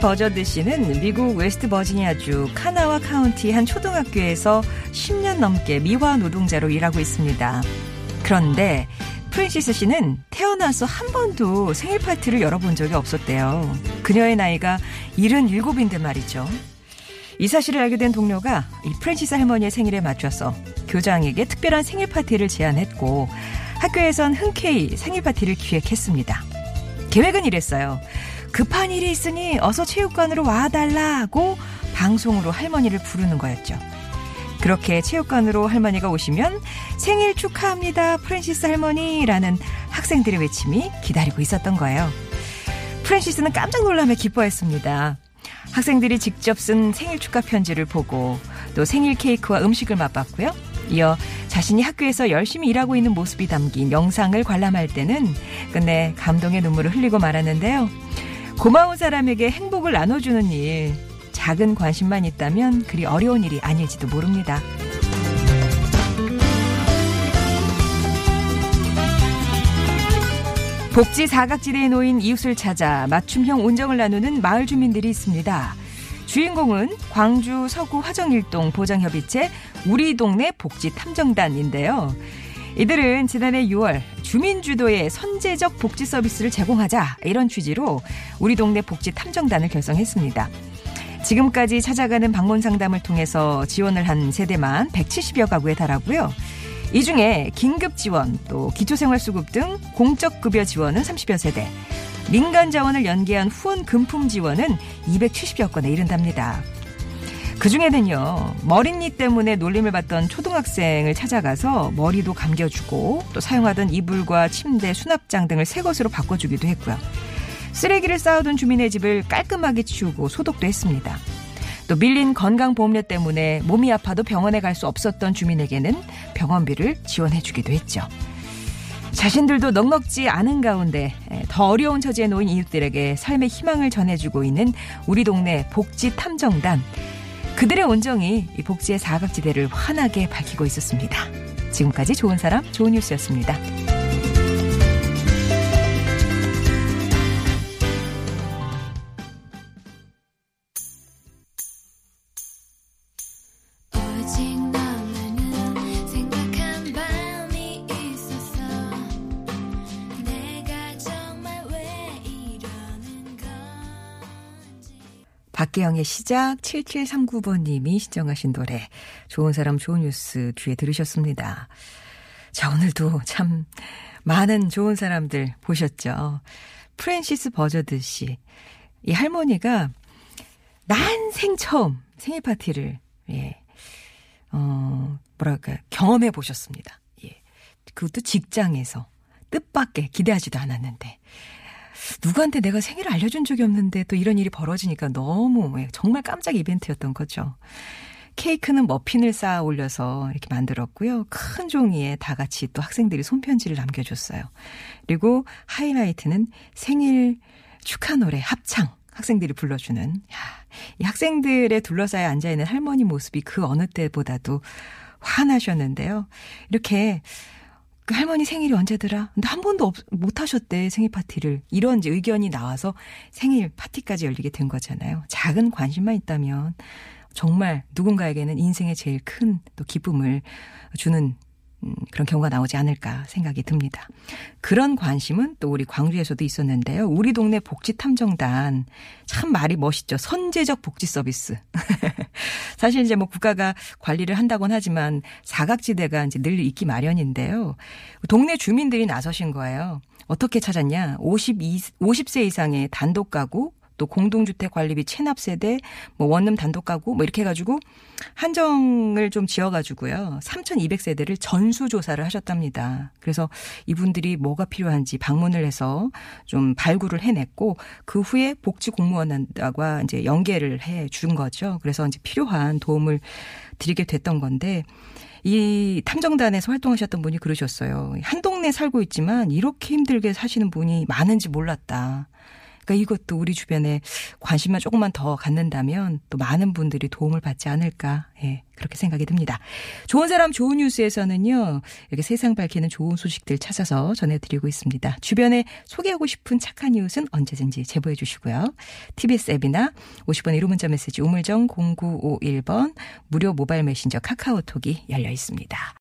버저드 씨는 미국 웨스트 버지니아주 카나와 카운티 한 초등학교에서 10년 넘게 미화 노동자로 일하고 있습니다. 그런데 프랜시스 씨는 태어나서 한 번도 생일 파티를 열어본 적이 없었대요. 그녀의 나이가 77인데 말이죠. 이 사실을 알게 된 동료가 이 프랜시스 할머니의 생일에 맞춰서 교장에게 특별한 생일 파티를 제안했고 학교에선 흔쾌히 생일 파티를 기획했습니다. 계획은 이랬어요. 급한 일이 있으니 어서 체육관으로 와달라고 방송으로 할머니를 부르는 거였죠. 그렇게 체육관으로 할머니가 오시면 생일 축하합니다, 프랜시스 할머니라는 학생들의 외침이 기다리고 있었던 거예요. 프랜시스는 깜짝 놀라며 기뻐했습니다. 학생들이 직접 쓴 생일 축하 편지를 보고 또 생일 케이크와 음식을 맛봤고요. 이어 자신이 학교에서 열심히 일하고 있는 모습이 담긴 영상을 관람할 때는 끝내 감동의 눈물을 흘리고 말았는데요. 고마운 사람에게 행복을 나눠주는 일, 작은 관심만 있다면 그리 어려운 일이 아닐지도 모릅니다. 복지 사각지대에 놓인 이웃을 찾아 맞춤형 온정을 나누는 마을 주민들이 있습니다. 주인공은 광주 서구 화정일동 보장협의체 우리 동네 복지 탐정단인데요. 이들은 지난해 6월 주민 주도의 선제적 복지 서비스를 제공하자 이런 취지로 우리 동네 복지 탐정단을 결성했습니다. 지금까지 찾아가는 방문 상담을 통해서 지원을 한 세대만 170여 가구에 달하고요. 이 중에 긴급 지원, 또 기초생활수급 등 공적급여 지원은 30여 세대, 민간 자원을 연계한 후원 금품 지원은 270여 건에 이른답니다. 그 중에는요, 머리니 때문에 놀림을 받던 초등학생을 찾아가서 머리도 감겨주고 또 사용하던 이불과 침대, 수납장 등을 새 것으로 바꿔주기도 했고요. 쓰레기를 쌓아둔 주민의 집을 깔끔하게 치우고 소독도 했습니다. 또 밀린 건강보험료 때문에 몸이 아파도 병원에 갈 수 없었던 주민에게는 병원비를 지원해주기도 했죠. 자신들도 넉넉지 않은 가운데 더 어려운 처지에 놓인 이웃들에게 삶의 희망을 전해주고 있는 우리 동네 복지 탐정단. 그들의 온정이 이 복지의 사각지대를 환하게 밝히고 있었습니다. 지금까지 좋은 사람, 좋은 뉴스였습니다. 오 박계영의 시작 7739번님이 신청하신 노래 좋은 사람 좋은 뉴스 뒤에 들으셨습니다. 자 오늘도 참 많은 좋은 사람들 보셨죠. 프랜시스 버저드 씨. 이 할머니가 난생 처음 생일 파티를 예. 어, 뭐랄까 경험해 보셨습니다. 예. 그것도 직장에서 뜻밖의 기대하지도 않았는데 누구한테 내가 생일을 알려준 적이 없는데 또 이런 일이 벌어지니까 너무 예, 정말 깜짝 이벤트였던 거죠. 케이크는 머핀을 쌓아 올려서 이렇게 만들었고요. 큰 종이에 다 같이 또 학생들이 손편지를 남겨줬어요. 그리고 하이라이트는 생일 축하 노래 합창 학생들이 불러주는 야, 이 학생들의 둘러싸여 앉아 있는 할머니 모습이 그 어느 때보다도 환하셨는데요. 이렇게 그 할머니 생일이 언제더라? 근데 한 번도 없, 못 하셨대, 생일 파티를. 이런 이제 의견이 나와서 생일 파티까지 열리게 된 거잖아요. 작은 관심만 있다면 정말 누군가에게는 인생의 제일 큰 또 기쁨을 주는 음, 그런 경우가 나오지 않을까 생각이 듭니다. 그런 관심은 또 우리 광주에서도 있었는데요. 우리 동네 복지탐정단 참 말이 멋있죠. 선제적 복지 서비스. 사실 이제 뭐 국가가 관리를 한다곤 하지만 사각지대가 이제 늘 있기 마련인데요. 동네 주민들이 나서신 거예요. 어떻게 찾았냐? 52, 50세 이상의 단독 가구 또 공동주택 관리비 체납 세대, 뭐 원룸 단독 가구 뭐 이렇게 해가지고 한정을 좀 지어가지고요. 3,200세대를 전수 조사를 하셨답니다. 그래서 이분들이 뭐가 필요한지 방문을 해서 좀 발굴을 해냈고 그 후에 복지 공무원과 이제 연계를 해 준 거죠. 그래서 이제 필요한 도움을 드리게 됐던 건데 이 탐정단에서 활동하셨던 분이 그러셨어요. 한 동네 살고 있지만 이렇게 힘들게 사시는 분이 많은지 몰랐다. 그러니까 이것도 우리 주변에 관심만 조금만 더 갖는다면 또 많은 분들이 도움을 받지 않을까. 예, 그렇게 생각이 듭니다. 좋은 사람 좋은 뉴스에서는요. 이렇게 세상 밝히는 좋은 소식들 찾아서 전해드리고 있습니다. 주변에 소개하고 싶은 착한 이웃은 언제든지 제보해 주시고요. TBS 앱이나 50번 1호 문자 메시지 우물정 0951번 무료 모바일 메신저 카카오톡이 열려 있습니다.